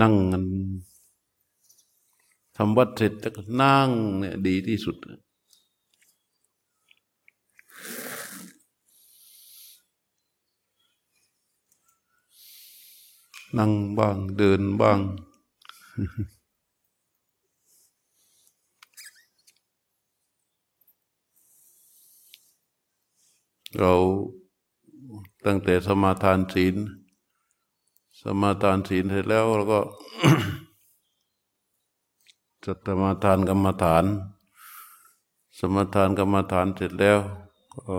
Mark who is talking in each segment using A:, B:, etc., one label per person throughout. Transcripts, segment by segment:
A: นั่งกันทำวัดเสร็จแล้วก็นั่งเนี่ยดีที่สุด นั่งบ้างเดินบ้าง เราตั้งแต่สมาทานศีล สมาทานศีลเสร็จแล้วเราก็จัตมาทานกรรมฐาน สมาทานกรรมฐานเสร็จแล้วก็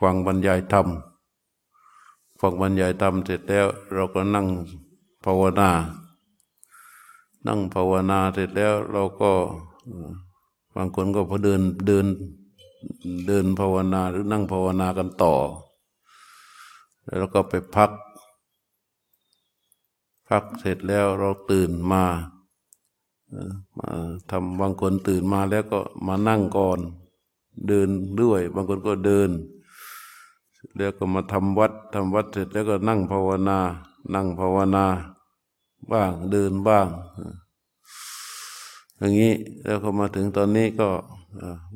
A: ฟังบรรยายธรรมฟังบรรยายธรรมเสร็จแล้ว เราก็นั่งภาวนา นั่งภาวนาเสร็จแล้ว เราก็บางคนก็พอเดินเดินเดินภาวนาหรือนั่งภาวนากันต่อ แล้วก็ไปพัก พักเสร็จแล้วเราตื่นมามาทำบางคนตื่นมาแล้วก็มานั่งก่อน เดินด้วย บางคนก็เดิน แล้วก็มาทำวัดทำวัดเสร็จแล้วก็นั่งภาวนา นั่งภาวนา บ้างเดินบ้างอย่างนี้แล้วก็มาถึงตอนนี้ก็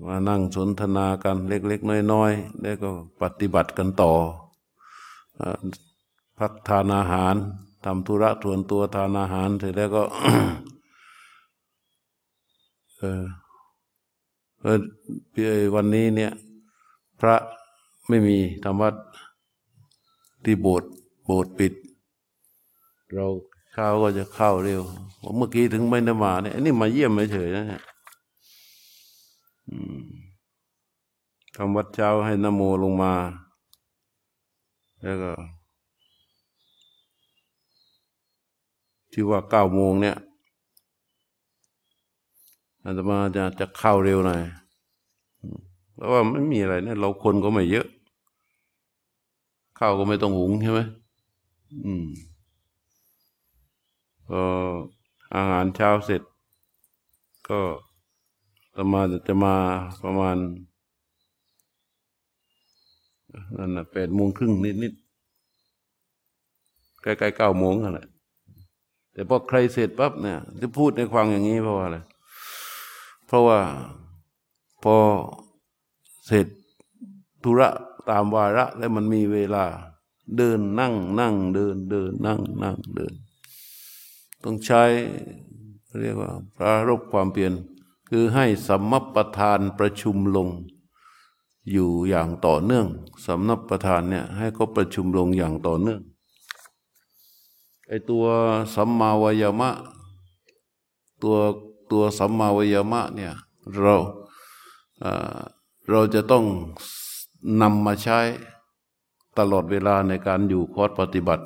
A: มานั่งสนทนากันเล็ก ๆ น้อยๆแล้วก็ปฏิบัติกันต่อพักทานอาหาร ทำธุระทวนตัวทานอาหารเสร็จแล้วก็เออเออวันนี้เนี่ย พระไม่มีธรรมวัดที่โบสถ์โบสถ์ปิด เราเข้าก็จะเข้าเร็วเมื่อกี้ถึงไม่ได้มาเนี่ยอันนี้มาเยี่ยมเฉยๆนะฮะทำวัดเช้าให้นโมลงมา แล้วก็ ที่ว่าเก้าโมงเนี่ยอาตมาจะจะเข้าเร็วหน่อยเพราะว่าไม่มีอะไรเนี่ย เราคนก็ไม่เยอะข้าวก็ไม่ต้องหุงใช่ไหมอืมพออาหารเช้าเสร็จ ก็ประมาจะมาประมาณนั่นนะแปดโมงครึ่งนิดนิดใกล้ๆเก้าโมงอะไร แต่พอใครเสร็จปั๊บเนี่ยจะพูดในความอย่างนี้เพราะว่าอะไรเพราะว่าพอเสร็จธุระตามวาระแล้วมันมีเวลา เดินนั่งนั่งเดินเดินนั่งนั่งเดิน ต้องใช้เรียกว่าพระรบความเปลี่ยน คือให้สัมมประธานประชุมลง อยู่อย่างต่อเนื่องสำนักประธานเนี่ยให้เขาประชุมลงอย่างต่อเนื่อง ไอตัวสัมมาวายามะ ตัวตัวสัมมาวายามะเนี่ยเราเราจะต้องนำมาใช้ตลอดเวลาในการอยู่คอร์สปฏิบัติ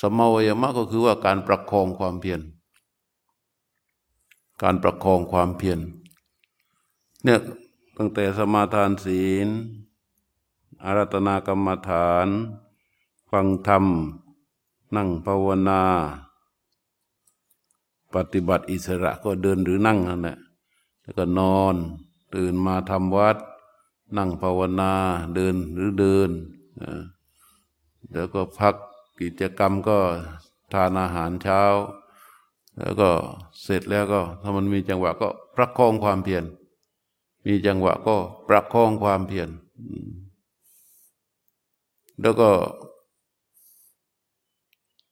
A: สัมมาวยมะก็คือว่าการประคองความเพียร การประคองความเพียร เนี่ยตั้งแต่สมาทานศีล อารัตนากรรมฐาน ฟังธรรม นั่งภาวนา ปฏิบัติอิสระก็เดินหรือนั่งนั่นแหละแล้วก็นอน ตื่นมาทำวัด นั่งภาวนาเดินหรือเดินแล้วก็พักกิจกรรมก็ทานอาหารเช้า แล้วก็เสร็จแล้วก็ถ้ามันมีจังหวะก็ประคองความเพียรมีจังหวะก็ประคองความเพียรแล้วก็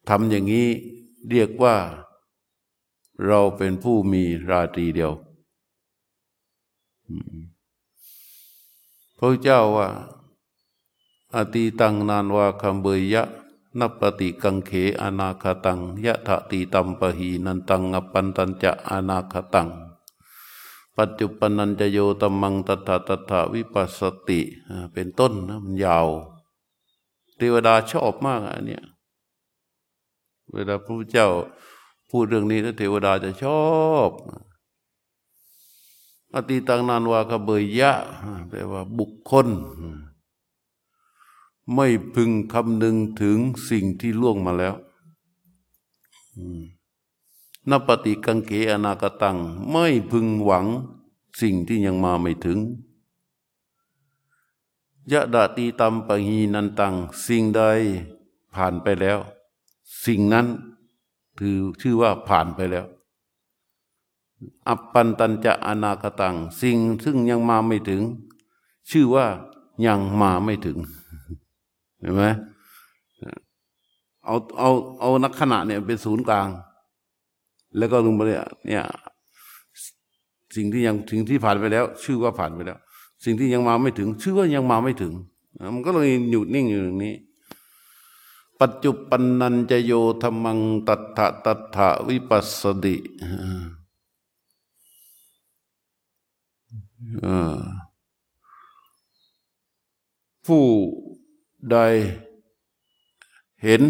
A: ทำอย่างนี้เรียกว่า เราเป็นผู้มีราตรีเดียวพระเจ้าว่าอติตังนานวาคัมเบยยะนับปฏิกังเขอนาคตังยะถะติตัมปหีนันตังอปันตัญจะอนาคตัง ปัจจุปนันจะโยตมังตถาตถาวิปัสสติ เป็นต้นนะมันยาวเทวดาชอบมากอันเนี้ย เวลาพระพุทธเจ้าพูดเรื่องนี้แล้วเทวดาจะชอบอติตังนานวากเบยยะแปลว่าบุคคล ไม่พึงคำนึงถึงสิ่งที่ล่วงมาแล้วนปฏิกังเกอนาคตัง ไม่พึงหวังสิ่งที่ยังมาไม่ถึงยะดาตีตัมปะหีนันตัง สิ่งใดผ่านไปแล้ว สิ่งนั้นถือชื่อว่าผ่านไปแล้ว อัปปันตัญจะอนาคตัง สิ่งซึ่งยังมาไม่ถึง ชื่อว่ายังมาไม่ถึงเห็นไหมเอาเอาเอานักขณะเนี่ยเป็นศูนย์กลาง แล้วก็ลงไปเนี่ยเนี่ยสิ่งที่ยังสิ่งที่ผ่านไปแล้ว ชื่อว่าผ่านไปแล้ว สิ่งที่ยังมาไม่ถึง ชื่อว่ายังมาไม่ถึง มันก็เลยหยุดนิ่งอยู่ตรงนี้ ปัจจุปันนันจะโยธรรมังตัทธะตัทธะวิปัสสติผู้ใดเห็น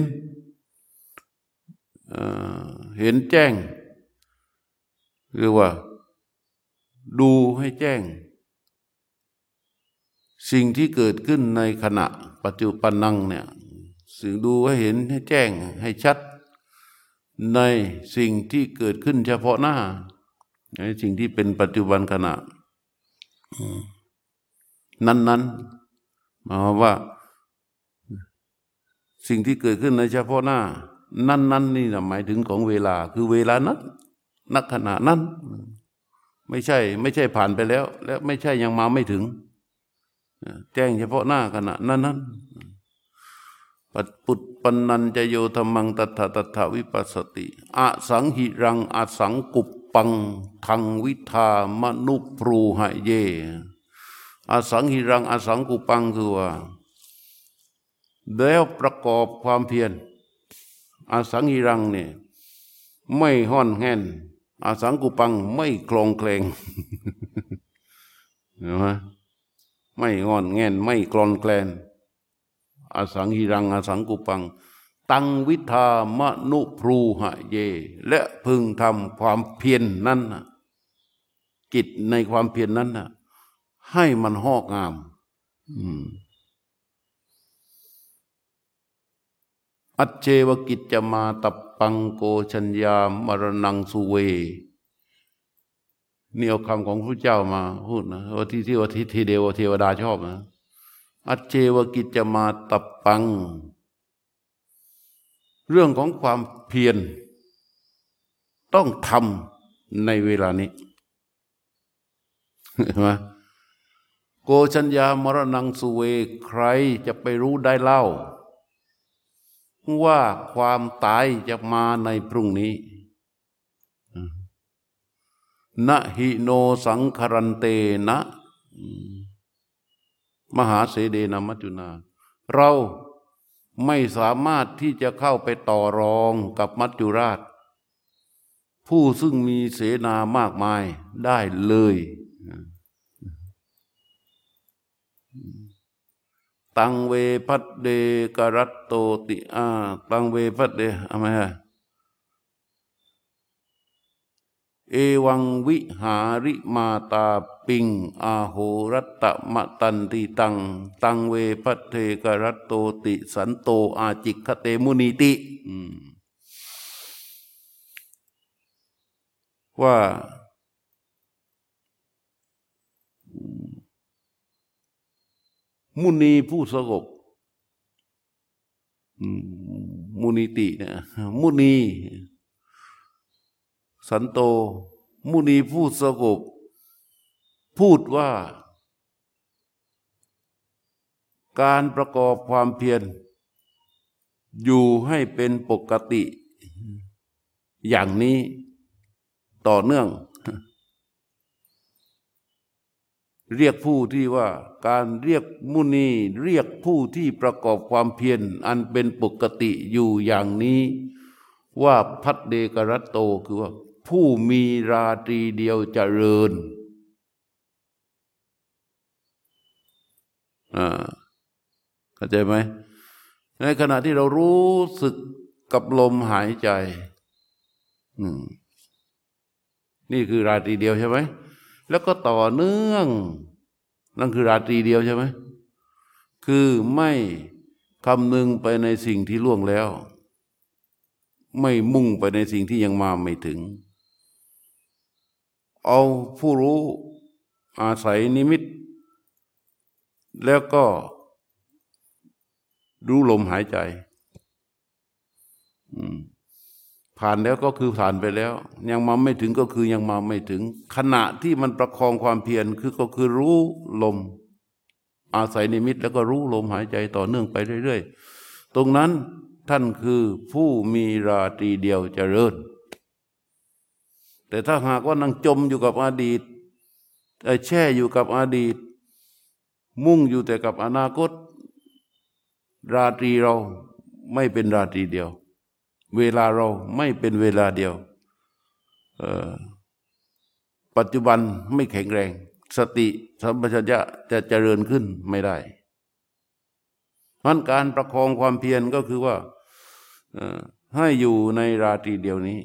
A: เห็นแจ้งหรือว่า ดูให้แจ้ง สิ่งที่เกิดขึ้นในขณะปัจจุบันนังเนี่ย สิ่งดูให้เห็นให้แจ้งให้ชัด ในสิ่งที่เกิดขึ้นเฉพาะหน้า ในสิ่งที่เป็นปัจจุบันขณะ นั้นๆหมายว่า สิ่งที่เกิดขึ้นในเฉพาะหน้า นั้นๆนี่หมายถึงของเวลา คือเวลานั้นนักขณะนั้น ไม่ใช่ ไม่ใช่ผ่านไปแล้ว และไม่ใช่ยังมาไม่ถึง แจ้งเฉพาะหน้าขณะนั้นนั้น ปัจปุตปนันจะโยธรรมังตัทตัทวิปัสสติอสังหิรังอสังกุปปังทังวิธามนุปรูหะเยอสังหิรังอสังกุปังคือว่าแล้วประกอบความเพียรอสังหิรังเนี่ยไม่ห่อนแห่นอาสังกุปังไม่คลองแคลงเห็นไหมไม่งอนแงนไม่กลอนแกลน อสังหิรังอสังกุปัง ตังวิธามนุพรูหะเย และพึงทำความเพียรนนั้นกิจในความเพียรนนั้นให้มันหอกงามอัจเจวกิจจะมาตับปังโกชัญญามรณังสุเวนี่เอาคำของพระเจ้ามาพูดนะว่าที่ที่ว่าที่เดียวเทวดาชอบนะ อัจเจวกิจมาตับปัง เรื่องของความเพียร ต้องทำในเวลานี้เห็นไหมโกชัญญามรณังสุเวใครจะไปรู้ได้เล่า ว่าความตายจะมาในพรุ่งนี้นะหิโนสังครันเตนะ มหาเสดนามัจจุนา เราไม่สามารถที่จะเข้าไปต่อรองกับมัจจุราช ผู้ซึ่งมีเสนามากมายได้เลย ตังเวพัดเดกรัตโตติอา ตังเวพัดเดอะไรฮะ เอวังวิหาริมาตาปิง อาโหรัตตมะตันติตัง ตังเวพัเทกรัตโตติสันโตอาจิกคเตมุนีติว่า มุนีผู้สงบมุนีติเนี่ยมุนี สันโต มุนีพูดสงบพูดว่า การประกอบความเพียร อยู่ให้เป็นปกติ อย่างนี้ต่อเนื่อง เรียกผู้ที่ว่าการเรียกมุนีเรียกผู้ที่ประกอบความเพียร อันเป็นปกติอยู่อย่างนี้ ว่าพัดเดกรัตโตคือว่า ผู้มีราตรีเดียวจเจริญอ่าเข้าใจไหมในขณะที่เรารู้สึกกับลมหายใจนี่คือราตรีเดียวใช่ไหมแล้วก็ต่อเนื่อง นั่นคือราตรีเดียวใช่ไหมคือไม่คำนึงไปในสิ่งที่ล่วงแล้ว ไม่มุ่งไปในสิ่งที่ยังมาไม่ถึง เอาผู้รู้อาศัยนิมิต แล้วก็รู้ลมหายใจผ่านแล้วก็คือผ่านไปแล้ว ยังมาไม่ถึงก็คือยังมาไม่ถึง ขณะที่มันประคองความเพียรคือก็คือรู้ลม อาศัยนิมิต แล้วก็รู้ลมหายใจต่อเนื่องไปเรื่อย ๆ ตรงนั้นท่านคือผู้มีราตรีเดียวเจริญ แต่ถ้าหากว่านั่งจมอยู่กับอดีตแช่อยู่กับอดีต มุ่งอยู่แต่กับอนาคต ราตรีเราไม่เป็นราตรีเดียว เวลาเราไม่เป็นเวลาเดียว ปัจจุบันไม่แข็งแรง สติสัมปชัญญะจะเจริญขึ้นไม่ได้มันการประคองความเพียรก็คือว่าให้อยู่ในราตรีเดียวนี้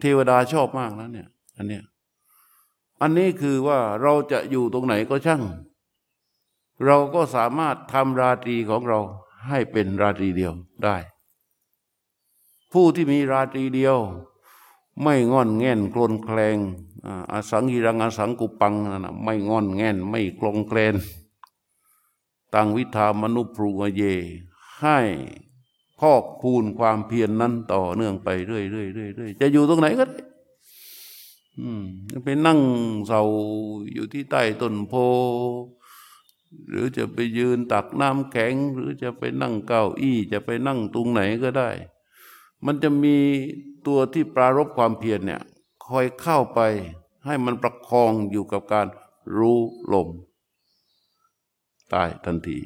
A: เทวดาชอบมากนะเนี่ย อันเนี้ยอันนี้คือว่าเราจะอยู่ตรงไหนก็ช่าง เราก็สามารถทำราตรีของเราให้เป็นราตรีเดียวได้ ผู้ที่มีราตรีเดียว ไม่งอนแง่นโกลนแคลงอาสังหิรังอาสังกุปังนะไม่งอนแง่น ไม่กลงแคลนตังวิธามนุปรูเย ให้ พอกพูนความเพียรนนั้นต่อเนื่องไปเรื่อยๆเรื่อยๆจะอยู่ตรงไหนก็ได้ไปนั่งเสาอยู่ที่ใต้ต้นโพ หรือจะไปยืนตักน้ำแข็ง หรือจะไปนั่งเก้าอี้ จะไปนั่งตรงไหนก็ได้ มันจะมีตัวที่ปรารบความเพียรเนี่ย คอยเข้าไปให้มันประคองอยู่กับการรู้ลมตายทันที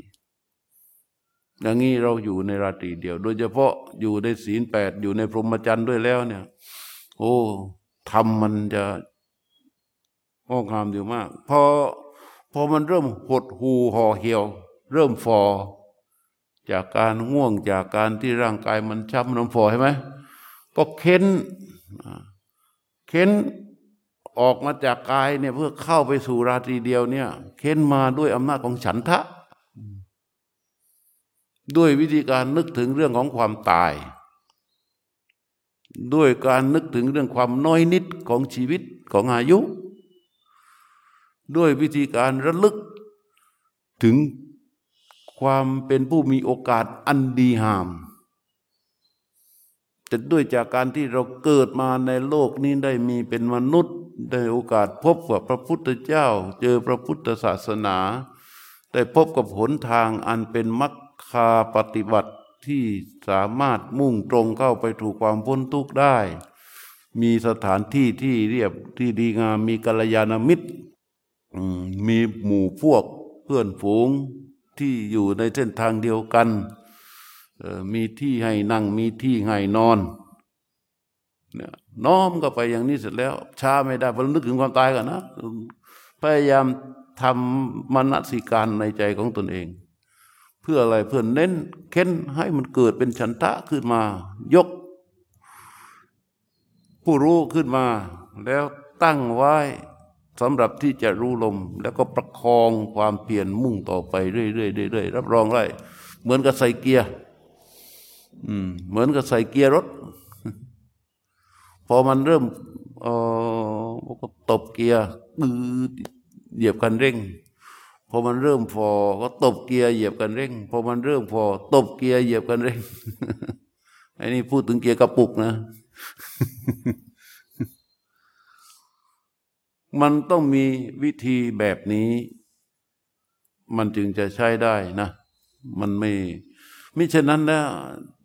A: อย่างนี้เราอยู่ในราตรีเดียว โดยเฉพาะอยู่ในศีลแปดอยู่ในพรหมจรรย์ด้วยแล้วเนี่ย โอ้ทำมันจะงอกงามอยู่มาก พอพอมันเริ่มหดหูห่อเหี่ยว เริ่มฟอ จากการง่วงจากการที่ร่างกายมันช้ำน้ำฟอใช่ไหมก็เค้นเค้นออกมาจากกายเนี่ยเพื่อเข้าไปสู่ราตรีเดียวเนี่ย เค้นมาด้วยอำนาจของฉันทะ ด้วยวิธีการนึกถึงเรื่องของความตาย ด้วยการนึกถึงเรื่องความน้อยนิดของชีวิตของอายุ ด้วยวิธีการระลึกถึงความเป็นผู้มีโอกาสอันดีหามแต่ด้วยจากการที่เราเกิดมาในโลกนี้ได้มีเป็นมนุษย์ได้โอกาสพบกับพระพุทธเจ้า เจอพระพุทธศาสนา ได้พบกับหนทางอันเป็นมรรค คาปฏิบัติที่สามารถมุ่งตรงเข้าไปถูกความพ้นทุกข์ได้ มีสถานที่ที่เรียบที่ดีงามมีกัลยาณมิตรมีหมู่พวกเพื่อนฝูงที่อยู่ในเส้นทางเดียวกัน มีที่ให้นั่งมีที่ให้นอนเนี่ยน้อมก็ไปอย่างนี้เสร็จแล้วช้าไม่ได้เพราะนึกถึงความตายก่อนนะ พยายามทำมนสิการในใจของตนเอง เพื่ออะไรเพื่อเน้นเค้นให้มันเกิดเป็นฉันทะขึ้นมา ยก ผู้รู้ขึ้นมา แล้วตั้งไว้สำหรับที่จะรู้ลม แล้วก็ประคองความเปลี่ยนมุ่งต่อไปเรื่อยๆเรื่อยๆรับรองได้เหมือนกับใส่เกียร์เหมือนกับใส่เกียร์รถ พอมันเริ่มเออตบเกียร์ปืดเหยียบคันเร่ง พอมันเริ่มฟอก็ตบเกียร์เหยียบกันเร่ง พอมันเริ่มฟอตบเกียร์เหยียบกันเร่งไอ้นี่พูดถึงเกียร์กระปุกนะ มันต้องมีวิธีแบบนี้ มันจึงจะใช้ได้นะ มันไม่มิฉะนั้นแล้ว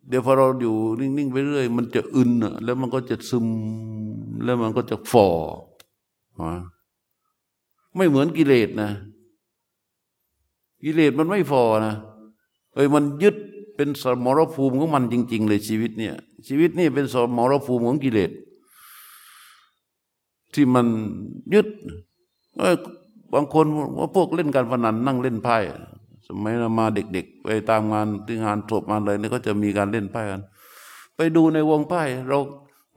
A: เดี๋ยวพอเราอยู่นิ่งๆไปเรื่อย มันจะอึนอะแล้วมันก็จะซึม แล้วมันก็จะฝ่อไม่เหมือนกิเลสนะ กิเลสมันไม่ฝ่อนะเอ้ยมันยึดเป็นสมรภูมิของมันจริง ๆ เลยชีวิตเนี่ย ชีวิตนี่เป็นสมรภูมิของกิเลสที่มันยึดบางคนว่าพวกเล่นการพนันนั่งเล่นไพ่สมัยเรามาเด็ก ๆ ไปตามงานที่งานศพมาเลยเนี่ยก็จะมีการเล่นไพ่กัน ไปดูในวงไพ่เรา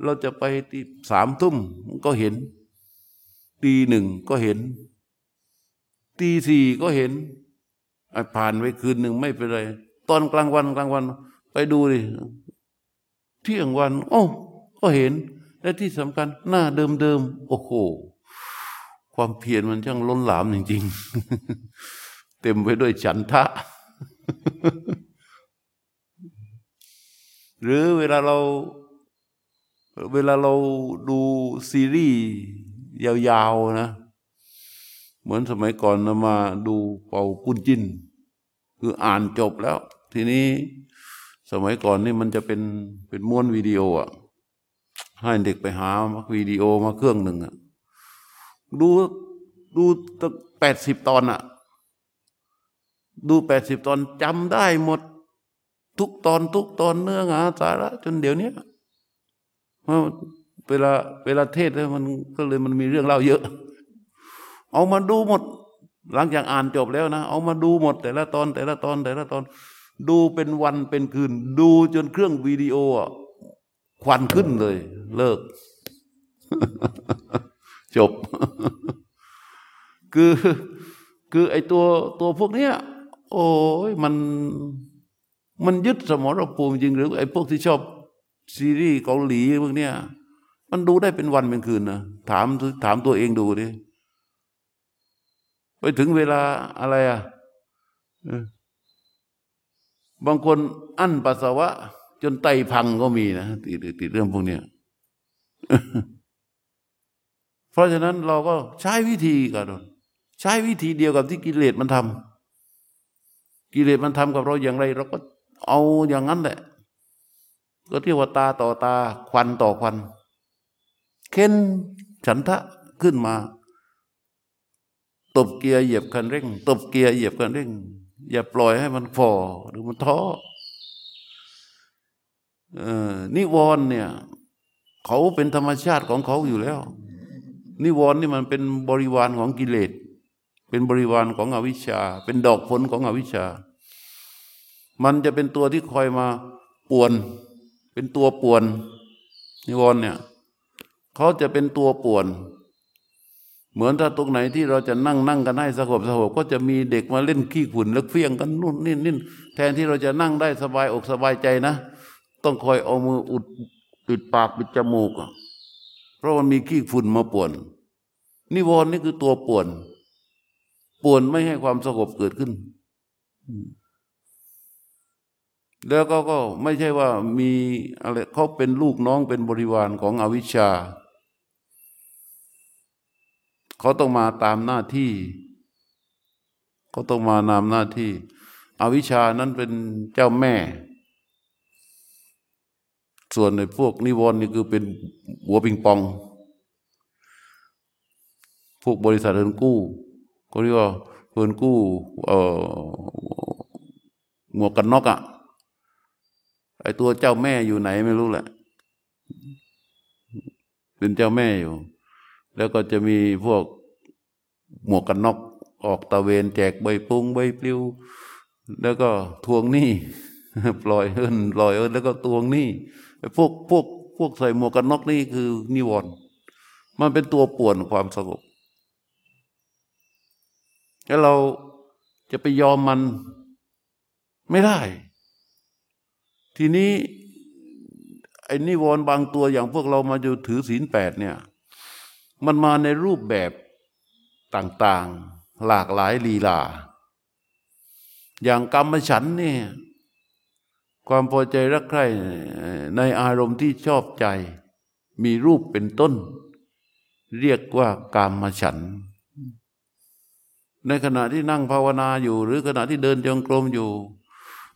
A: เราจะไปที่สามทุ่มก็เห็นตีหนึ่งก็เห็นตีสี่ก็เห็น ผ่านไปคืนหนึ่งไม่เป็นไร ตอนกลางวันกลางวัน ไปดูดิเที่ยงวัน โอ้ก็เห็น และที่สำคัญหน้าเดิมๆโอ้โหความเพียรมันช่างล้นหลามจริงๆ เต็มไปด้วยฉันทะ หรือเวลาเรา เวลาเราดูซีรีส์ยาวๆนะ เหมือนสมัยก่อนนะมาดูเป่าปุ้นจิน คืออ่านจบแล้ว ทีนี้สมัยก่อนนี่มันจะเป็นเป็นม้วนวิดีโออะให้เด็กไปหาวิดีโอมาเครื่องหนึ่งอะดูดูตั้งแปดสิบตอนอะ ดูแปดสิบตอนจำได้หมด ทุกตอนทุกตอนเนื้อหาสาระจนเดี๋ยวนี้เวลาเวลาเทศแล้วมันก็เลยมันมีเรื่องเล่าเยอะ เอามาดูหมด หลังจากอ่านจบแล้วนะ เอามาดูหมด แต่ละตอน แต่ละตอน แต่ละตอน ดูเป็นวันเป็นคืน ดูจนเครื่องวิดีโอควันขึ้นเลย เลิก จบ คือคือไอตัวตัวพวกเนี้ย โอ้ยมันมันยึดสมรภูมิจริงหรือไอพวกที่ชอบซีรีส์เกาหลีพวกเนี้ยมันดูได้เป็นวันเป็นคืนนะถามถามตัวเองดูดิ ไปถึงเวลาอะไรอะบางคนอั้นปัสสาวะ จนไตพังก็มีนะติดติดเรื่องพวกเนี้ยเพราะฉะนั้นเราก็ใช้วิธีกันใช้วิธีเดียวกับที่กิเลสมันทำกิเลสมันทำกับเราอย่างไร เราก็เอาอย่างนั้นแหละ ก็เรียว่าตาต่อตาควันต่อควัน เค้นฉันทะขึ้นมา ตบเกียร์เหยียบคันเร่ง ตบเกียร์เหยียบคันเร่ง อย่าปล่อยให้มันฟอหรือมันท้อนิวรณ์เนี่ย เขาเป็นธรรมชาติของเขาอยู่แล้ว นิวรณ์นี่มันเป็นบริวารของกิเลส เป็นบริวารของอวิชชา เป็นดอกผลของอวิชชา มันจะเป็นตัวที่คอยมาป่วน เป็นตัวป่วน นิวรณ์เนี่ย เขาจะเป็นตัวป่วน เหมือนถ้าตรงไหนที่เราจะนั่งนั่งกันให้สงบสงบก็จะมีเด็กมาเล่นขี้ขุ่นแล้วเฟี้ยงกันนู่นนี่นี่แทนที่เราจะนั่งได้สบายอกสบายใจนะ ต้องคอยเอามืออุดปิดปากปิดจมูก เพราะมันมีขี้ฝุ่นมาป่วน นิวรณ์นี่คือตัวป่วน ป่วนไม่ให้ความสงบเกิดขึ้น แล้วก็ก็ไม่ใช่ว่ามีอะไรเขาเป็นลูกน้องเป็นบริวารของอวิชชา เขาต้องมาตามหน้าที่เขาต้องมานำหน้าที่อวิชชานั้นเป็นเจ้าแม่ ส่วนในพวกนิวรณ์นี่คือเป็นหัวปิงปอง พวกบริษัทเงินกู้ ก็เรียกว่าเงินกู้เอ่อหมวกกันน็อกอะ่ะไอตัวเจ้าแม่อยู่ไหนไม่รู้แหละ เป็นเจ้าแม่อยู่ แล้วก็จะมีพวกหมวกกันน็อกออกตะเวนแจกใบปุงใบปลิว แล้วก็ทวงหนี้ปล่อยเอินปล่อยเอินแล้วก็ทวงหนี้พวกพวกพวกใส่หมวกกันน็อกนี่คือนิวรณ์มันเป็นตัวป่วนความสงบแล้วเราจะไปยอมมันไม่ได้ ทีนี้ไอ้นิวรณ์บางตัวอย่างพวกเรามาอยู่ถือศีลแปดเนี่ย มันมาในรูปแบบต่างๆ หลากหลายลีลา อย่างกรรมฉันเนี่ยความพอใจรักใคร่ในอารมณ์ที่ชอบใจ มีรูปเป็นต้น เรียกว่ากรรมฉัน ในขณะที่นั่งภาวนาอยู่ หรือขณะที่เดินจงกรมอยู่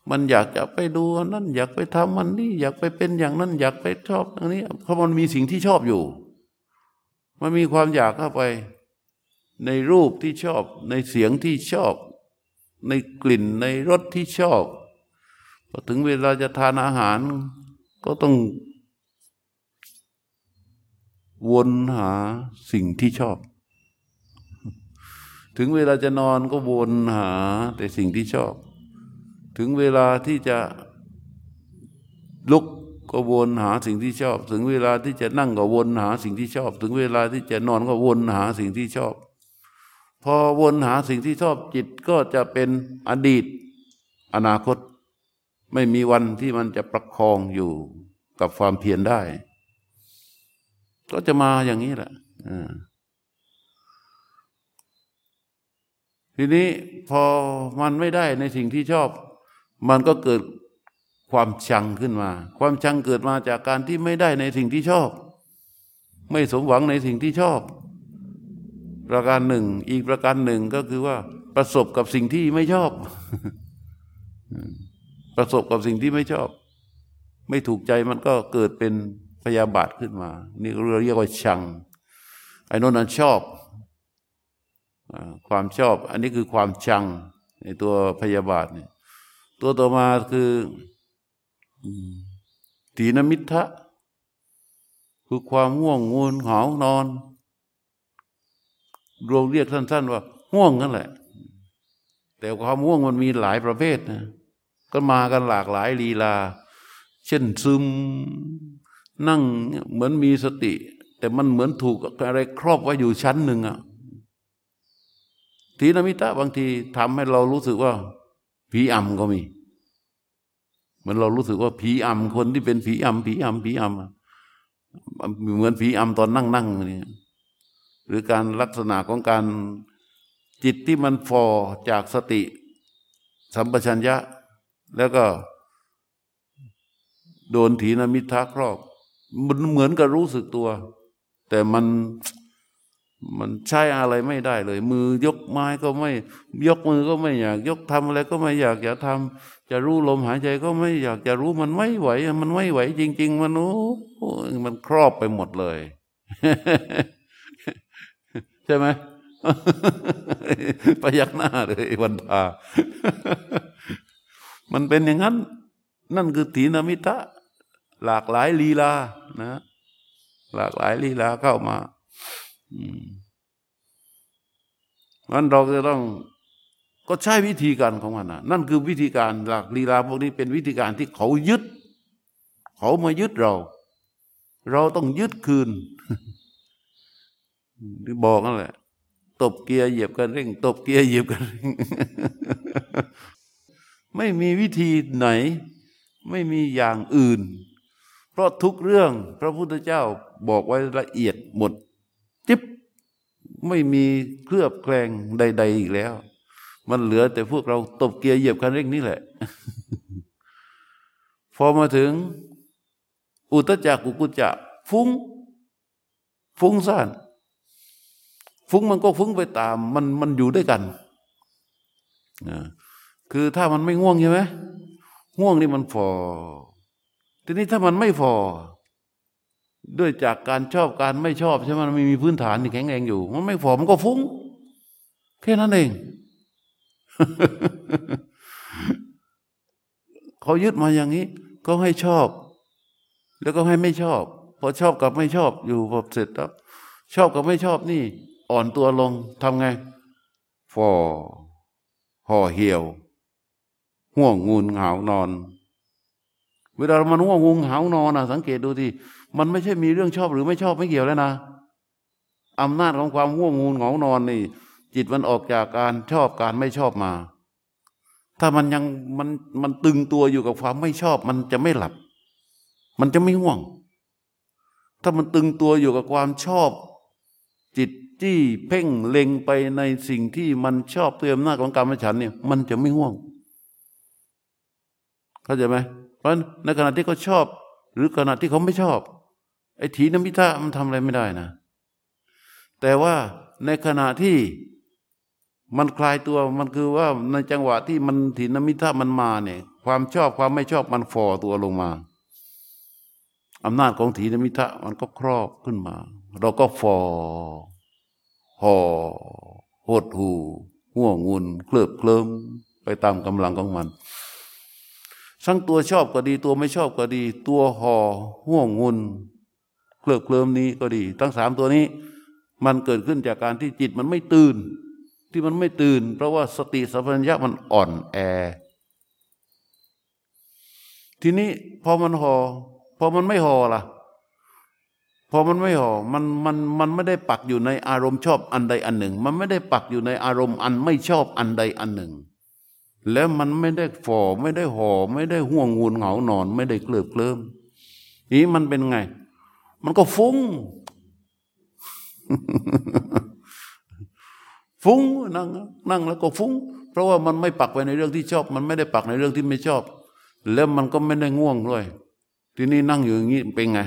A: มันอยากจะไปดูนั่นอยากไปทำมันนี่อยากไปเป็นอย่างนั้น อยากไปชอบอย่างนี้เพราะมันมีสิ่งที่ชอบอยู่ มันมีความอยากเข้าไป ในรูปที่ชอบ ในเสียงที่ชอบ ในกลิ่นในรสที่ชอบพอถึงเวลาจะทานอาหารก็ต้อง วนหาสิ่งที่ชอบ ถึงเวลาจะนอนก็วนหาแต่สิ่งที่ชอบ ถึงเวลาที่จะลุก ก็วนหาสิ่งที่ชอบ ถึงเวลาที่จะนั่งก็วนหาสิ่งที่ชอบ ถึงเวลาที่จะนอนก็วนหาสิ่งที่ชอบ พอวนหาสิ่งที่ชอบจิตก็จะเป็นอดีต อนาคต ไม่มีวันที่มันจะประคองอยู่กับความเพียรได้ ก็จะมาอย่างนี้แหละทีนี้พอมันไม่ได้ในสิ่งที่ชอบ มันก็เกิด ความชังขึ้นมา ความชังเกิดมาจากการที่ไม่ได้ในสิ่งที่ชอบ ไม่สมหวังในสิ่งที่ชอบ ประการหนึ่ง อีกประการหนึ่งก็คือว่า ประสบกับสิ่งที่ไม่ชอบ ประสบกับสิ่งที่ไม่ชอบ ไม่ถูกใจมันก็เกิดเป็นพยาบาทขึ้นมา นี่เราเรียกว่าชัง ไอ้นนั้นชอบ ความชอบ อันนี้คือความชังในตัวพยาบาทเนี่ยตัวต่อมาคือ ตีนมิทะคือความง่วงงูนหานอนเราเรียกสั้น ๆ ว่าง่วงนั่นแหละ แต่ความง่วงมันมีหลายประเภทนะ ก็มากันหลากหลายลีลา เช่นซึมนั่งเหมือนมีสติ แต่มันเหมือนถูกอะไรครอบไว้อยู่ชั้นหนึ่งอะทีนมิตะบางทีทำให้เรารู้สึกว่าผีอ่ำก็มี เหมือนเรารู้สึกว่าผีอำคนที่เป็นผีอำผีอำผีอำเหมือนผีอำตอนนั่งนั่งนี่หรือการลักษณะของการจิตที่มันฟอจากสติ สัมปชัญญะ แล้วก็ โดนถีนมิทะครอบมันเหมือนกับรู้สึกตัว แต่มัน มันใช้อะไรไม่ได้เลย มือยกไม้ก็ไม่ ยกมือก็ไม่อยาก ยกทำอะไรก็ไม่อยากอยากทำจะรู้ลมหายใจก็ไม่อยากจะรู้มันไม่ไหว มันไม่ไหวจริง ๆ มันโอ้มันครอบไปหมดเลย ใช่ไหมประยักหน้าเลยวันพามันเป็นอย่างนั้น นั่นคือถีนมิตะ หลากหลายลีลานะ หลากหลายลีลาเข้ามา นั้นเราจะต้องก็ใช้วิธีการของมันนะนั่นคือวิธีการหลักลีลาพวกนี้เป็นวิธีการที่เขายึด เขามายึดเรา เราต้องยึดคืนที่บอกนั่นแหละ ตบเกียร์เหยียบกันเร่ง ตบเกียร์เหยียบกันเร่ง ไม่มีวิธีไหน ไม่มีอย่างอื่น เพราะทุกเรื่องพระพุทธเจ้าบอกไว้ละเอียดหมด ไม่มีเคลือบแคลงใด ๆ อีกแล้ว มันเหลือแต่พวกเราตบเกียร์เหยียบคันเร่งนี่แหละ พอมาถึง อุตจักกุกุจักฟุ้ง ฟุ้งซ่าน ฟุ้งมันก็ฟุ้งไปตาม มันมันอยู่ด้วยกันคือถ้ามันไม่ง่วงใช่ไหมง่วงนี่มันฟอทีนี้ถ้ามันไม่ฟอ ด้วยจากการชอบการไม่ชอบใช่ไหมมันมีพื้นฐานที่แข็งแรงอยู่ มันไม่ฟอมันก็ฟุ้ง แค่นั้นเอง เขายึดมาอย่างนี้ ก็ให้ชอบ แล้วก็ให้ไม่ชอบ พอชอบกับไม่ชอบอยู่พอเสร็จแล้วชอบกับไม่ชอบนี่ อ่อนตัวลงทำไงฟอห่อเหี่ยว ห่วงงูนเหานอน เวลามันห่วงงูเหานอนนะสังเกตดูที่ มันไม่ใช่มีเรื่องชอบหรือไม่ชอบไม่เกี่ยวแล้วนะอำนาจของความง่วงงูเหงานอนนี่ จิตมันออกจากการชอบการไม่ชอบมา ถ้ามันยังมันมันตึงตัวอยู่กับความไม่ชอบ มันจะไม่หลับ มันจะไม่ง่วง ถ้ามันตึงตัวอยู่กับความชอบ จิตจี้เพ่งเล็งไปในสิ่งที่มันชอบเตือมหน้าของการมฉันเนี่ย มันจะไม่ง่วง เข้าใจไหมเพราะในขณะที่เขาชอบ หรือขณะที่เขาไม่ชอบ ไอ้ถีนมิทะมันทำอะไรไม่ได้นะ แต่ว่าในขณะที่มันคลายตัวมันคือว่าในจังหวะที่มันถีนมิทะมันมาเนี่ย ความชอบความไม่ชอบมันฟอตัวลงมาอำนาจของถีนมิทะมันก็ครอบขึ้นมา เราก็ฟอห่อหดหูห่วงงุนเคลือบเคลิมไปตามกำลังของมันทั้งตัวชอบก็ดี ตัวไม่ชอบก็ดี ตัวห่อห่วงงุน เคลิบเคลิมนี้ก็ดี ทั้งสามตัวนี้ มันเกิดขึ้นจากการที่จิตมันไม่ตื่น ที่มันไม่ตื่น เพราะว่าสติสัมปชัญญะมันอ่อนแอ ทีนี้พอมันหอ่อพอมันไม่ห่อล่ะพอมันไม่ห่อมันมันมันไม่ได้ปักอยู่ในอารมณ์ชอบอันใดอันหนึ่ง มันไม่ได้ปักอยู่ในอารมณ์อันไม่ชอบอันใดอันหนึ่ง แล้วมันไม่ได้ฝ่อไม่ได้ห่อไม่ได้ห่วงงูนเหงานอน ไม่ได้เกลือบเคลิ้มนี้มันเป็นไง มันก็ฟุง้ง ฟุ้งนั่งนั่งแล้วก็ฟุ้ง เพราะว่ามันไม่ปักไว้ในเรื่องที่ชอบ มันไม่ได้ปักในเรื่องที่ไม่ชอบ แล้วมันก็ไม่ได้ง่วงด้วย ทีนี้นั่งอยู่อย่างนี้เป็นไง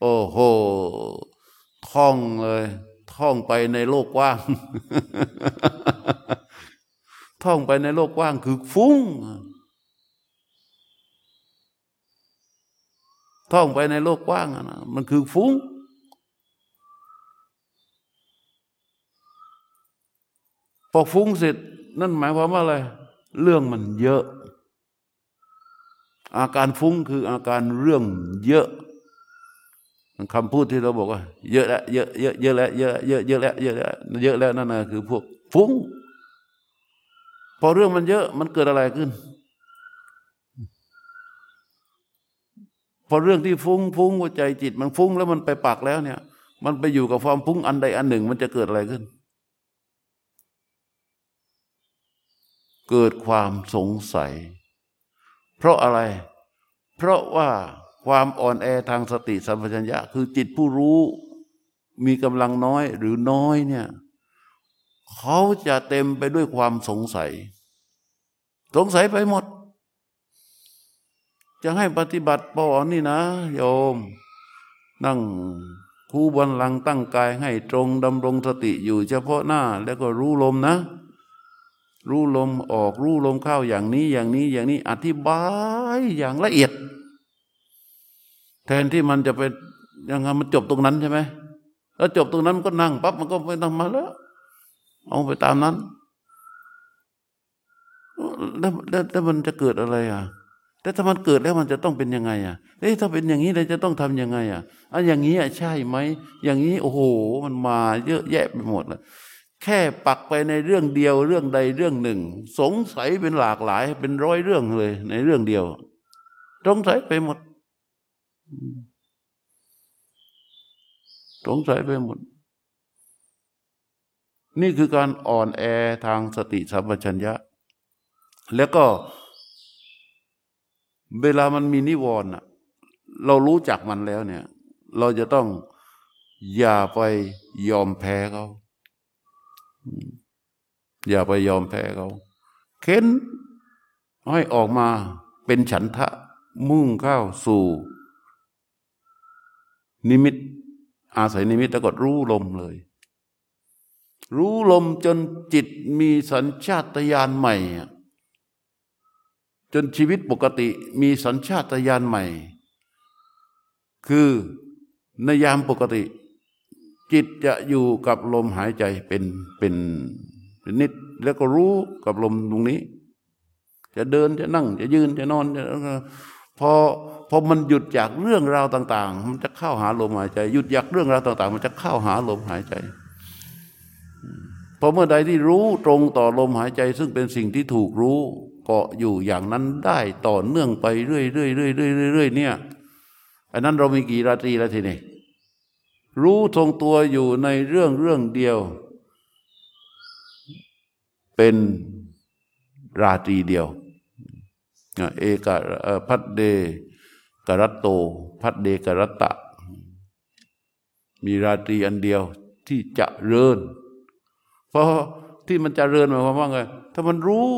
A: โอ้โหท่องเลยท่องไปในโลกกว้างท่องไปในโลกกว้างคือฟุ้ง ท่องไปในโลกกว้างนะมันคือฟุ้ง พอฟุ้งเสร็จนั่นหมายความว่าอะไร เรื่องมันเยอะ อาการฟุ้งคืออาการเรื่องเยอะคำพูดที่เราบอกว่า เยอะแล้วเยอะเยอะเยอะแล้วเยอะเยอะเยอะแล้วเยอะแล้วเยอะแล้วนั่นนะคือพวกฟุ้ง พอเรื่องมันเยอะมันเกิดอะไรขึ้น พอเรื่องที่ฟุ้งฟุ้งหัวใจจิต มันฟุ้งแล้วมันไปปักแล้วเนี่ย มันไปอยู่กับความฟุ้งอันใดอันหนึ่ง มันจะเกิดอะไรขึ้น เกิดความสงสัย เพราะอะไร เพราะว่าความอ่อนแอทางสติสัมปชัญญะ คือจิตผู้รู้มีกำลังน้อยหรือน้อยเนี่ยเขาจะเต็มไปด้วยความสงสัย สงสัยไปหมด จะให้ปฏิบัติปอนี่นะ โยม นั่งคู่บนลังตั้งกายให้ตรงดำรงสติอยู่เฉพาะหน้า แล้วก็รู้ลมนะ รู้ลมออกรู้ลมเข้าอย่างนี้อย่างนี้อย่างนี้อธิบายอย่างละเอียด แทนที่มันจะเป็นยังไงมันจบตรงนั้นใช่ไหมแล้วจบตรงนั้นมันก็นั่งปั๊บมันก็ไม่ต้องมาแล้ว เอาไปตามนั้นแล้วแล้วมันจะเกิดอะไรอะ แต่ถ้ามันเกิดแล้วมันจะต้องเป็นยังไงอะเอ้ถ้าเป็นอย่างนี้เราจะต้องทํำยังไงอะอะอย่างนี้อะใช่ไหม อย่างนี้โอ้โห มันมาเยอะแยะไปหมดเลยแค่ปักไปในเรื่องเดียวเรื่องใดเรื่องหนึ่ง สงสัยเป็นหลากหลายเป็นร้อยเรื่องเลย ในเรื่องเดียวสงสัยไปหมดสงสัยไปหมด นี่คือการอ่อนแอทางสติสัมปชัญญะ แล้วก็ เวลามันมีนิวรณ์เรารู้จักมันแล้วเนี่ย เราจะต้องอย่าไปยอมแพ้เขาอย่าไปยอมแพ้เขาเค้นให้ออกมาเป็นฉันทะมุ่งเข้าสู่ นิมิต อาศัยนิมิตแล้วก็รู้ลมเลย รู้ลมจนจิตมีสัญชาตญาณใหม่ จนชีวิตปกติมีสัญชาตญาณใหม่ คือในยามปกติ จิตจะอยู่กับลมหายใจเป็นเป็นเป็นนิด แล้วก็รู้กับลมตรงนี้ จะเดินจะนั่ง จะยืนจะนอนจะพอพอมันหยุดจากเรื่องราวต่าง ๆ มันจะเข้าหาลมหายใจ หยุดจากเรื่องราวต่าง ๆ มันจะเข้าหาลมหายใจพอเมื่อใดที่รู้ตรงต่อลมหายใจ ซึ่งเป็นสิ่งที่ถูกรู้ เกาะอยู่อย่างนั้นได้ต่อเนื่องไปเรื่อยๆเรื่อยๆเรื่อยๆเนี่ยอันนั้นเรามีกี่ราตรีแล้วทีนี้รู้ทรงตัวอยู่ในเรื่องเรื่องเดียว เป็นราตรีเดียวเอกพัดเดกรัตโต พัดเดกรัตตะ มีราตรีอันเดียวที่จะเริญ เพราะที่มันจะเริญหมายความว่าไงถ้ามันรู้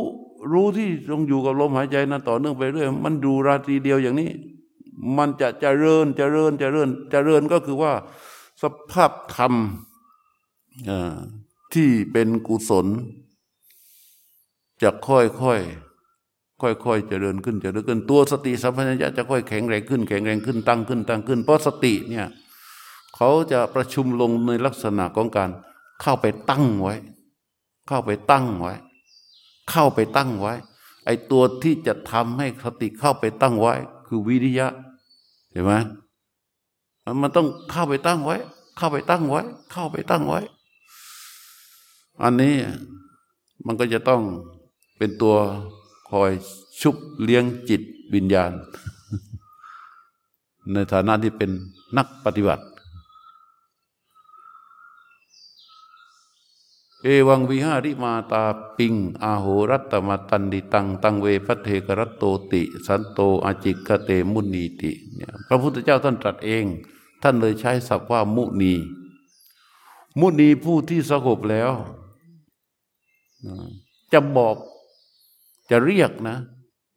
A: รู้ที่ตรงอยู่กับลมหายใจนั้นต่อเนื่องไปเรื่อย มันดูราตรีเดียวอย่างนี้ มันจะจะเริญจะเริญจะเริญจะเริญก็คือว่า สภาพธรรมที่เป็นกุศลจะค่อยค่อยค่อยค่อยเจริญขึ้นเจริญขึ้น ตัวสติสัมปชัญญะจะค่อยแข็งแรงขึ้นแข็งแรงขึ้นตั้งขึ้นตั้งขึ้น เพราะสติเนี่ยเขาจะประชุมลงในลักษณะของการเข้าไปตั้งไว้ เข้าไปตั้งไว้ เข้าไปตั้งไว้ ไอตัวที่จะทำให้สติเข้าไปตั้งไว้ คือวิริยะเห็นไหมมันต้องเข้าไปตั้งไว้ เข้าไปตั้งไว้ เข้าไปตั้งไว้ อันนี้มันก็จะต้องเป็นตัวคอยชุบเลี้ยงจิตวิญญาณ ในฐานะที่เป็นนักปฏิบัติ เอวังวิหาริมาตาปิง อาโหรัตมาตันดิตัง ตังเวพัเทกรัตโตติ สันโตอาจิกเตมุนีติเนี่ยพระพุทธเจ้าท่านตรัสเอง ท่านเลยใช้ศัพท์ว่ามุนี มุนีผู้ที่สงบแล้ว จะบอกจะเรียกนะ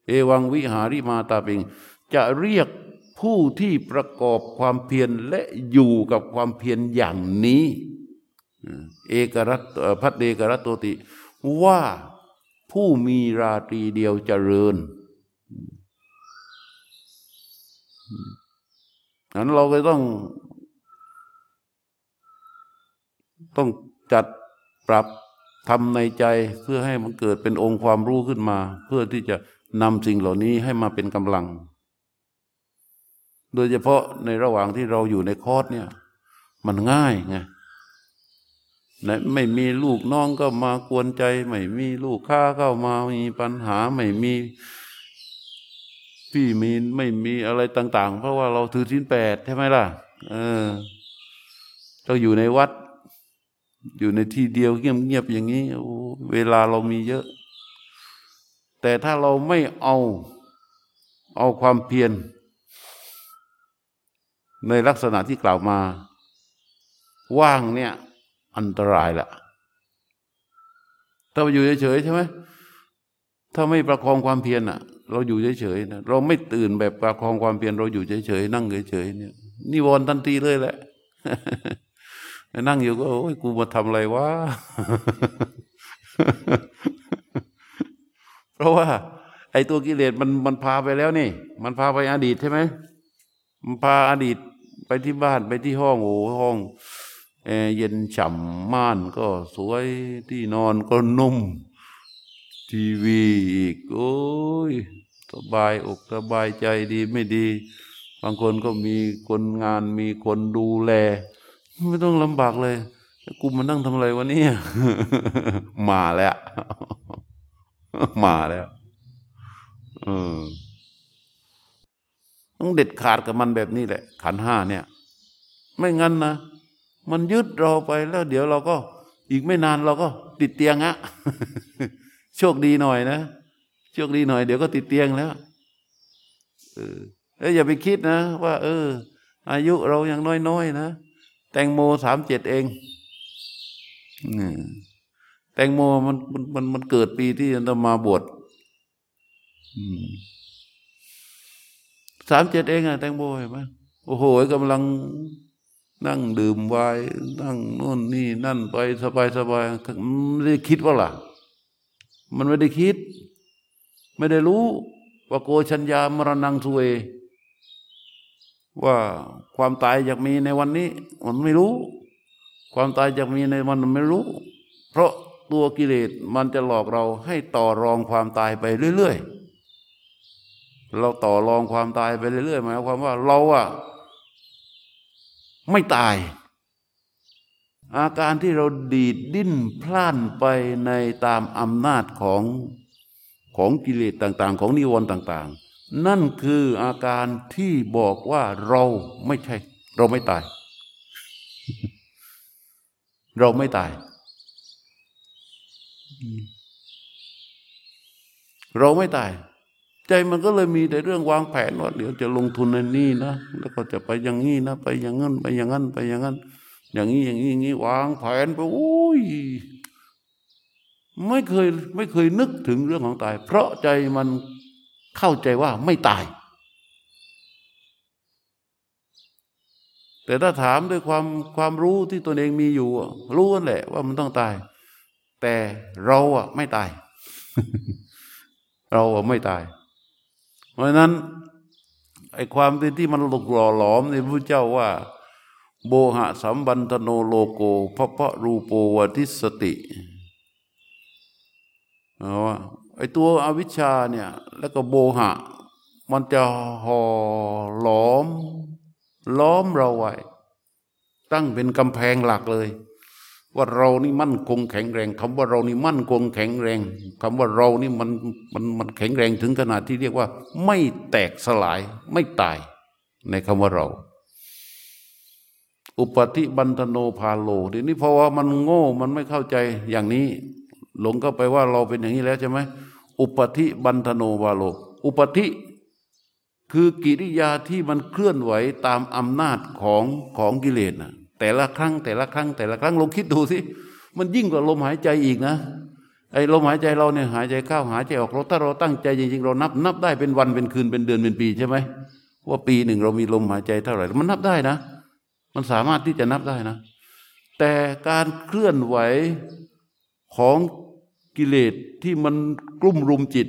A: เอวังวิหาริมาตาปิง จะเรียกผู้ที่ประกอบความเพียรและอยู่กับความเพียรอย่างนี้ เอกรัตพัฒเอกรัตโตติ ว่าผู้มีราตรีเดียวเจริญนั้นเราก็ต้อง ต้องจัดปรับทำในใจเพื่อให้มันเกิดเป็นองค์ความรู้ขึ้นมา เพื่อที่จะนำสิ่งเหล่านี้ให้มาเป็นกำลัง โดยเฉพาะในระหว่างที่เราอยู่ในคอร์สเนี่ย มันง่ายไง นะไม่มีลูกน้องก็มากวนใจ ไม่มีลูกค้าเข้ามามีปัญหาไม่มี พี่มีไม่มีอะไรต่าง ๆ เพราะว่าเราถือศีลแปดใช่ไหมล่ะ เออเราอยู่ในวัด อยู่ในที่เดียวเงียบๆอย่างนี้เวลาเรามีเยอะ แต่ถ้าเราไม่เอา เอาความเพียรในลักษณะที่กล่าวมา ว่างเนี่ย อันตรายละถ้าอยู่เฉยๆใช่ไหมถ้าไม่ประคองความเพียรอะ เราอยู่เฉยๆนะเราไม่ตื่นแบบประคองความเพียรเราอยู่เฉยๆนั่งเฉยๆเนี่ยนิวรณ์ทันทีเลยแหละนั่งอยู่ก็โอ้ยกูมาทำอะไรวะเพราะว่า ไอ้ตัวกิเลสมันมันพาไปแล้วนี่ มันพาไปอดีตใช่ไหมมันพาอดีตไปที่บ้านไปที่ห้องโอ้ห้อง แอร์เย็นฉ่ำม่านก็สวยที่นอนก็นุ่ม ทีวีอีกโอ้ยสบายอกสบายใจดีไม่ดี บางคนก็มีคนงานมีคนดูแล ไม่ต้องลำบากเลยกูมานั่งทำอะไรวะเนี่ยมาแล้ว มาแล้วเออต้องเด็ดขาดกับมันแบบนี้แหละ ขันห้าเนี่ย ไม่งั้นนะ มันยึดเราไปแล้ว เดี๋ยวเราก็ อีกไม่นานเราก็ติดเตียงอะโชคดีหน่อยนะโชคดีหน่อยเดี๋ยวก็ติดเตียงแล้วเออแล้อย่าไปคิดนะ ว่า เออ อายุเรายังน้อยๆนะแตงโมสามเจ็ดเองแตงโมมันมันมันเกิดปีที่จะมาบวชสามเจ็ดเองอะแตงโมเห็นไหมโอ้โหกำลัง นั่งดื่มวายนั่งนู่นนี่นั่นไปสบายสบายไม่ได้คิดว่าล่ะ มันไม่ได้คิด ไม่ได้รู้ว่าโกชัญญามรณังสุเวว่าความตายอยากมีในวันนี้ มันไม่รู้ ความตายอยากมีในวันมันไม่รู้ เพราะตัวกิเลสมันจะหลอกเราให้ต่อรองความตายไปเรื่อย ๆ เราต่อรองความตายไปเรื่อย ๆ หมายความว่าเราอะ ไม่ตาย อาการที่เราดีดดิ้นพล่านไปในตามอำนาจของของกิเลสต่าง ๆ ของนิวรณ์ต่าง ๆ นั่นคืออาการที่บอกว่าเราไม่ใช่ เราไม่ตาย เราไม่ตาย เราไม่ตาย ใจมันก็เลยมีแต่เรื่องวางแผนว่าเดี๋ยวจะลงทุนในนี่นะ แล้วก็จะไปอย่างนี้นะ ไปอย่างนั้นไปอย่างนั้นไปอย่างนั้น อย่างนี้อย่างนี้อย่างนี้วางแผนไปโอ้ยไม่เคยไม่เคยนึกถึงเรื่องของตาย เพราะใจมันเข้าใจว่าไม่ตาย แต่ถ้าถามด้วยความความรู้ที่ตนเองมีอยู่ รู้นั่นแหละว่ามันต้องตาย แต่เราอะไม่ตาย เราอะไม่ตาย เพราะนั้นไอ้ความที่ที่มันหลกหล่อหลอมในพระเจ้าว่า โบหะสัมบันตโนโลโกพระพระรูปวทิสติว่าไอ้ตัวอวิชชาเนี่ยแล้วก็โบหะ มันจะห่อหลอม ล้อมเราไว้ ตั้งเป็นกำแพงหลักเลย ว่าเรานี่มั่นคงแข็งแรงคำว่าเรานี่มั่นคงแข็งแรงคำว่าเรานี่มันมันมันแข็งแรงถึงขนาดที่เรียกว่า ไม่แตกสลายไม่ตาย ในคำว่าเรา อุปธิบันทโนพาโลทีนี้เพราะว่ามันโง่มันไม่เข้าใจอย่างนี้ หลงเข้าไปว่าเราเป็นอย่างนี้แล้วใช่ไหมอุปธิบันทโนวาโล อุปธิคือกิริยาที่มันเคลื่อนไหวตามอำนาจของของกิเลสนะ แต่ละครั้ง แต่ละครั้ง แต่ละครั้งลองคิดดูสิมันยิ่งกว่าลมหายใจอีกนะไอ้ลมหายใจเราเนี่ยหายใจเข้าหายใจออกเราถ้าเราตั้งใจจริงๆเรานับ นับได้เป็นวันเป็นคืนเป็นเดือนเป็นปีใช่ไหมว่าปีหนึ่งเรามีลมหายใจเท่าไหร่ มันนับได้นะ มันสามารถที่จะนับได้นะ แต่การเคลื่อนไหวของกิเลสที่มันกลุ่มรุมจิต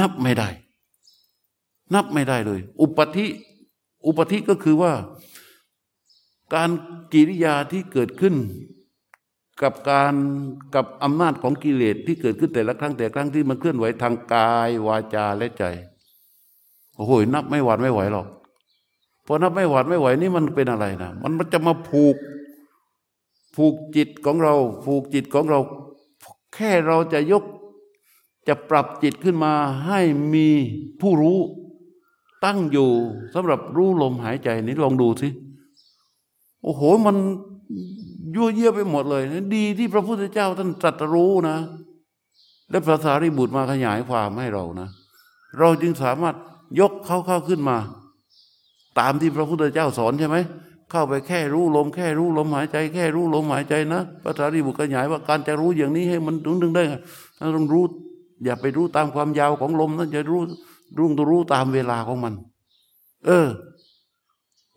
A: นับไม่ได้ นับไม่ได้เลย อุปธิอุปธิก็คือว่า การกิริยาที่เกิดขึ้นกับการกับอำนาจของกิเลสที่เกิดขึ้นแต่ละครั้งแต่ครั้งที่มันเคลื่อนไหวทางกายวาจาและใจโอ้โหนับไม่หวาดไม่ไหวหรอกพอนับไม่หวาดไม่ไหวนี่มันเป็นอะไรนะมันมันจะมาผูก ผูกจิตของเรา ผูกจิตของเรา แค่เราจะยกจะปรับจิตขึ้นมาให้มีผู้รู้ ตั้งอยู่สำหรับรู้ลมหายใจนี้ลองดูสิ โอ้โหมันยั่วเยี่ยไปหมดเลย ดีที่พระพุทธเจ้าท่านตรัสรู้นะ และพระสารีบุตรมาขยายความให้เรานะ เราจึงสามารถยกเขาเข้าขึ้นมา ตามที่พระพุทธเจ้าสอนใช่ไหมเข้าไปแค่รู้ลม แค่รู้ลมหายใจ แค่รู้ลมหายใจนะพระสารีบุตรขยายว่าการจะรู้อย่างนี้ให้มันถึงถึงได้ต้องรู้ อย่าไปรู้ตามความยาวของลมนะจะรู้รู้ต้องรู้ตามเวลาของมัน เออ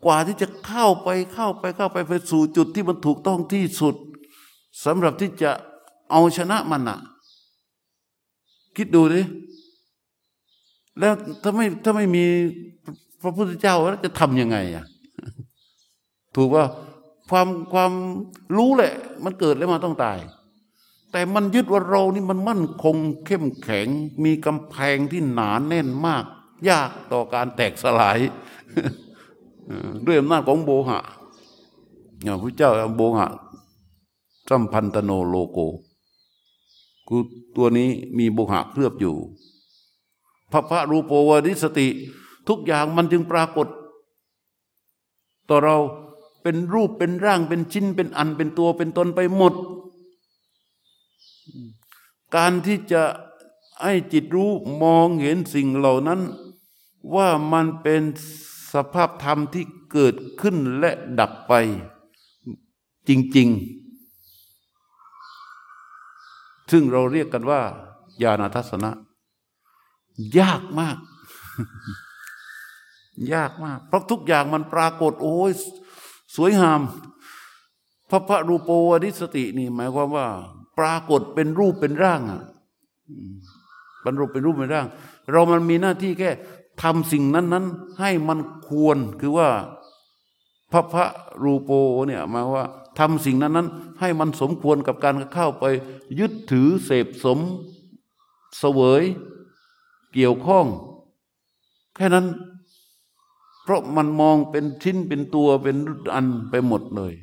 A: กว่าที่จะเข้าไปเข้าไปเข้าไปไปสู่จุดที่มันถูกต้องที่สุดสำหรับที่จะเอาชนะมันอะคิดดูดิแล้วถ้าไม่ถ้าไม่มีพระพุทธเจ้าแล้วจะทำยังไงอะถูกว่าความความรู้แหละ มันเกิดแล้วมาต้องตาย แต่มันยึดว่าเรานี่มันมั่นคงเข้มแข็ง มีกำแพงที่หนานแน่นมาก ยากต่อการแตกสลาย ด้วยอำนาจของโบหะอย่างพระเจ้าโบหะสัมพันตโนโลโกคือตัวนี้มีโบหะเคลือบอยู่พระพระรูปวริสติ ทุกอย่างมันจึงปรากฏ ต่อเราเป็นรูปเป็นร่างเป็นชิ้นเป็นอันเป็นตัวเป็นตนไปหมด การที่จะให้จิตรู้มองเห็นสิ่งเหล่านั้น ว่ามันเป็น สภาพธรรมที่เกิดขึ้นและดับไปจริง ๆ ซึ่งเราเรียกกันว่า ญาณทัศนะ ยากมาก ยากมาก เพราะทุกอย่างมันปรากฏ โอ้ยสวยงาม พระพระรูปวดิสตินี่ หมายความว่า ปรากฏเป็นรูปเป็นร่างอะบรรลุเป็นรูปเป็นร่าง เรามันมีหน้าที่แค่ ทำสิ่งนั้น ๆ ให้มันควรคือว่าพระพระรูปโปเนี่ยมาว่าทำสิ่งนั้นนั้นให้มันสมควรกับการเข้าไป ยึดถือเสพสมเสวย เกี่ยวข้อง แค่นั้น เพราะมันมองเป็นชิ้นเป็นตัวเป็นอันไปหมดเลย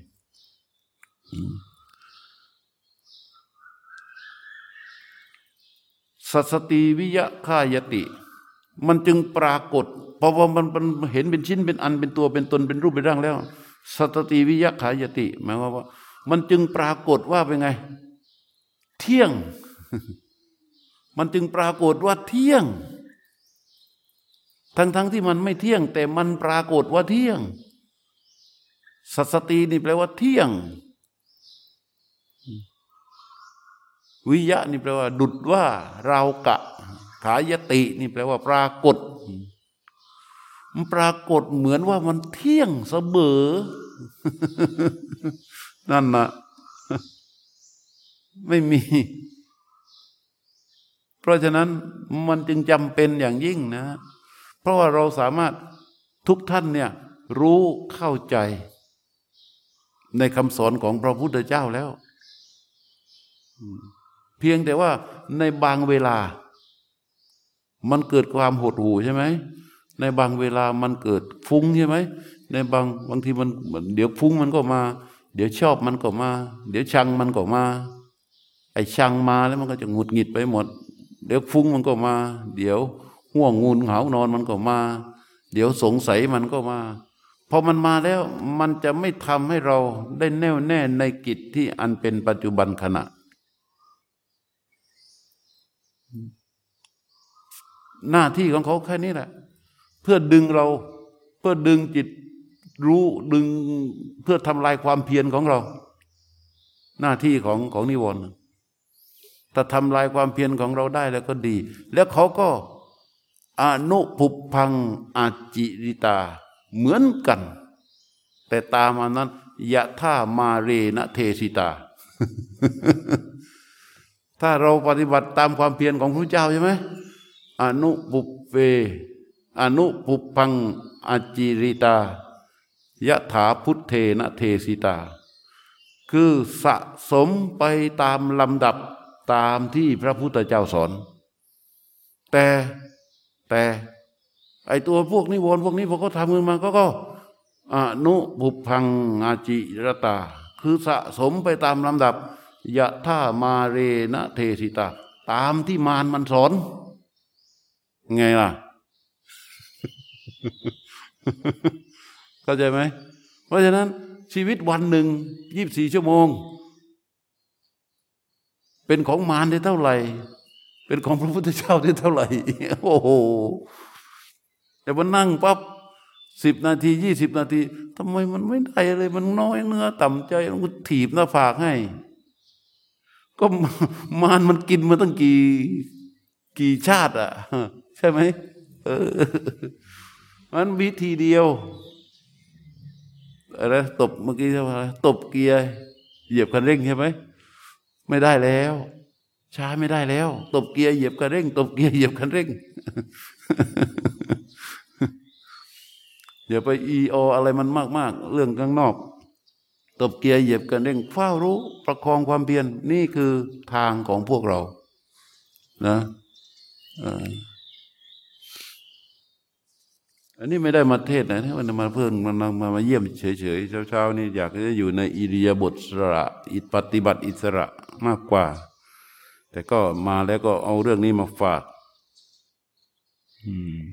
A: สัสติวิยะขายติ มันจึงปรากฏ เพราะว่ามันเห็นเป็นชิ้นเป็นอันเป็นตัวเป็นตนเป็นรูปเป็นร่างแล้ว สัตติวิยะขายติหมายความว่า มันจึงปรากฏว่าเป็นไง เที่ยง มันจึงปรากฏว่าเที่ยง ทั้งๆทที่มันไม่เที่ยง แต่มันปรากฏว่าเที่ยง สัสตีนี่แปลว่าเที่ยง วิยะนี่แปลว่า ดุดว่าเรากะ ขายตินี่แปลว่าปรากฏ มันปรากฏเหมือนว่ามันเที่ยงเสมอ นั่นนะไม่มี เพราะฉะนั้นมันจึงจำเป็นอย่างยิ่งนะ เพราะว่าเราสามารถทุกท่านเนี่ยรู้เข้าใจในคำสอนของพระพุทธเจ้าแล้ว เพียงแต่ว่าในบางเวลา มันเกิดความหดหู่ใช่ไหม ในบางเวลามันเกิดฟุ้งใช่ไหม ในบางบางทีมันเดี๋ยวฟุ้งมันก็มา เดี๋ยวชอบมันก็มา เดี๋ยวชังมันก็มา ไอ้ชังมาแล้วมันก็จะหงุดหงิดไปหมด เดี๋ยวฟุ้งมันก็มา เดี๋ยวห่วงงูนเหานอนมันก็มา เดี๋ยวสงสัยมันก็มาพอมันมาแล้วมันจะไม่ทำให้เราได้แน่วแน่ในกิจที่อันเป็นปัจจุบันขณะ หน้าที่ของเขาแค่นี้แหละ เพื่อดึงเราเพื่อดึงจิตรู้ดึงเพื่อทำลายความเพียรของเรา หน้าที่ของของนิวรณ์ถ้าทำลายความเพียรของเราได้แล้วก็ดี แล้วเขาก็อนุภุพังอาจิริตา เหมือนกัน แต่ตามอันนั้นยะท่ามาเรนะเทสิตา ถ้าเราปฏิบัติตามความเพียรของพระเจ้าใช่ไหม อนุปุปเว อนุปุพังอาจิริตายะถาพุทเทนะเทสิตา คือสะสมไปตามลำดับตามที่พระพุทธเจ้าสอน แต่แต่ไอตัวพวกนิวรณ์พวกนี้พอเขาทำกันมาก็ก็อนุบุพังอาจิรตา คือสะสมไปตามลำดับยะท่ามาเรนะเทสิตา ตามที่มารมันสอน ไงล่ะ เข้าใจไหม เพราะฉะนั้น ชีวิตวันหนึ่งยี่บสี่ชั่วโมง เป็นของมารได้เท่าไหร่ เป็นของพระพุทธเจ้าได้เท่าไหร่ โอ้โห แต่มันนั่งปั๊บสิบนาทียี่สิบนาทีทำไมมันไม่ได้เลยมันน้อยเนื้อ ต่ำใจมันก็ถีบหน้าผากให้ ก็มารมันกินมาตั้งกี่กี่ชาติอะ ใช่ไหมเออมันวิธีเดียวอะไรตบเมื่อกี้ใช่ไหมตบเกียร์เหยียบคันเร่งใช่ไหมไม่ได้แล้ว ช้าไม่ได้แล้ว ตบเกียร์เหยียบคันเร่ง ตบเกียร์เหยียบคันเร่งอย่าไปอีโออะไรมันมาก ๆ เรื่องข้างนอก ตบเกียร์เหยียบคันเร่งเฝ้ารู้ ประคองความเพียรนี่คือทางของพวกเรา นะ อันนี้ไม่ได้มาเทศนะมันมาเพิ่งมันมามาเยี่ยมเฉยๆเช้าๆนี่อยากจะอยู่ในอิริยาบถสระอิปฏิบัติอิสระมากกว่า แต่ก็มาแล้วก็เอาเรื่องนี้มาฝาก อืม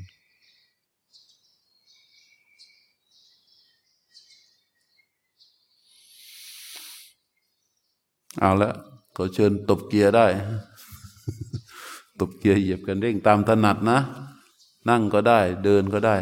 A: เอาละขอเชิญตบเกียร์ได้ ตบเกียร์เหยียบกันเร่งตามถนัดนะ นั่งก็ได้ เดินก็ได้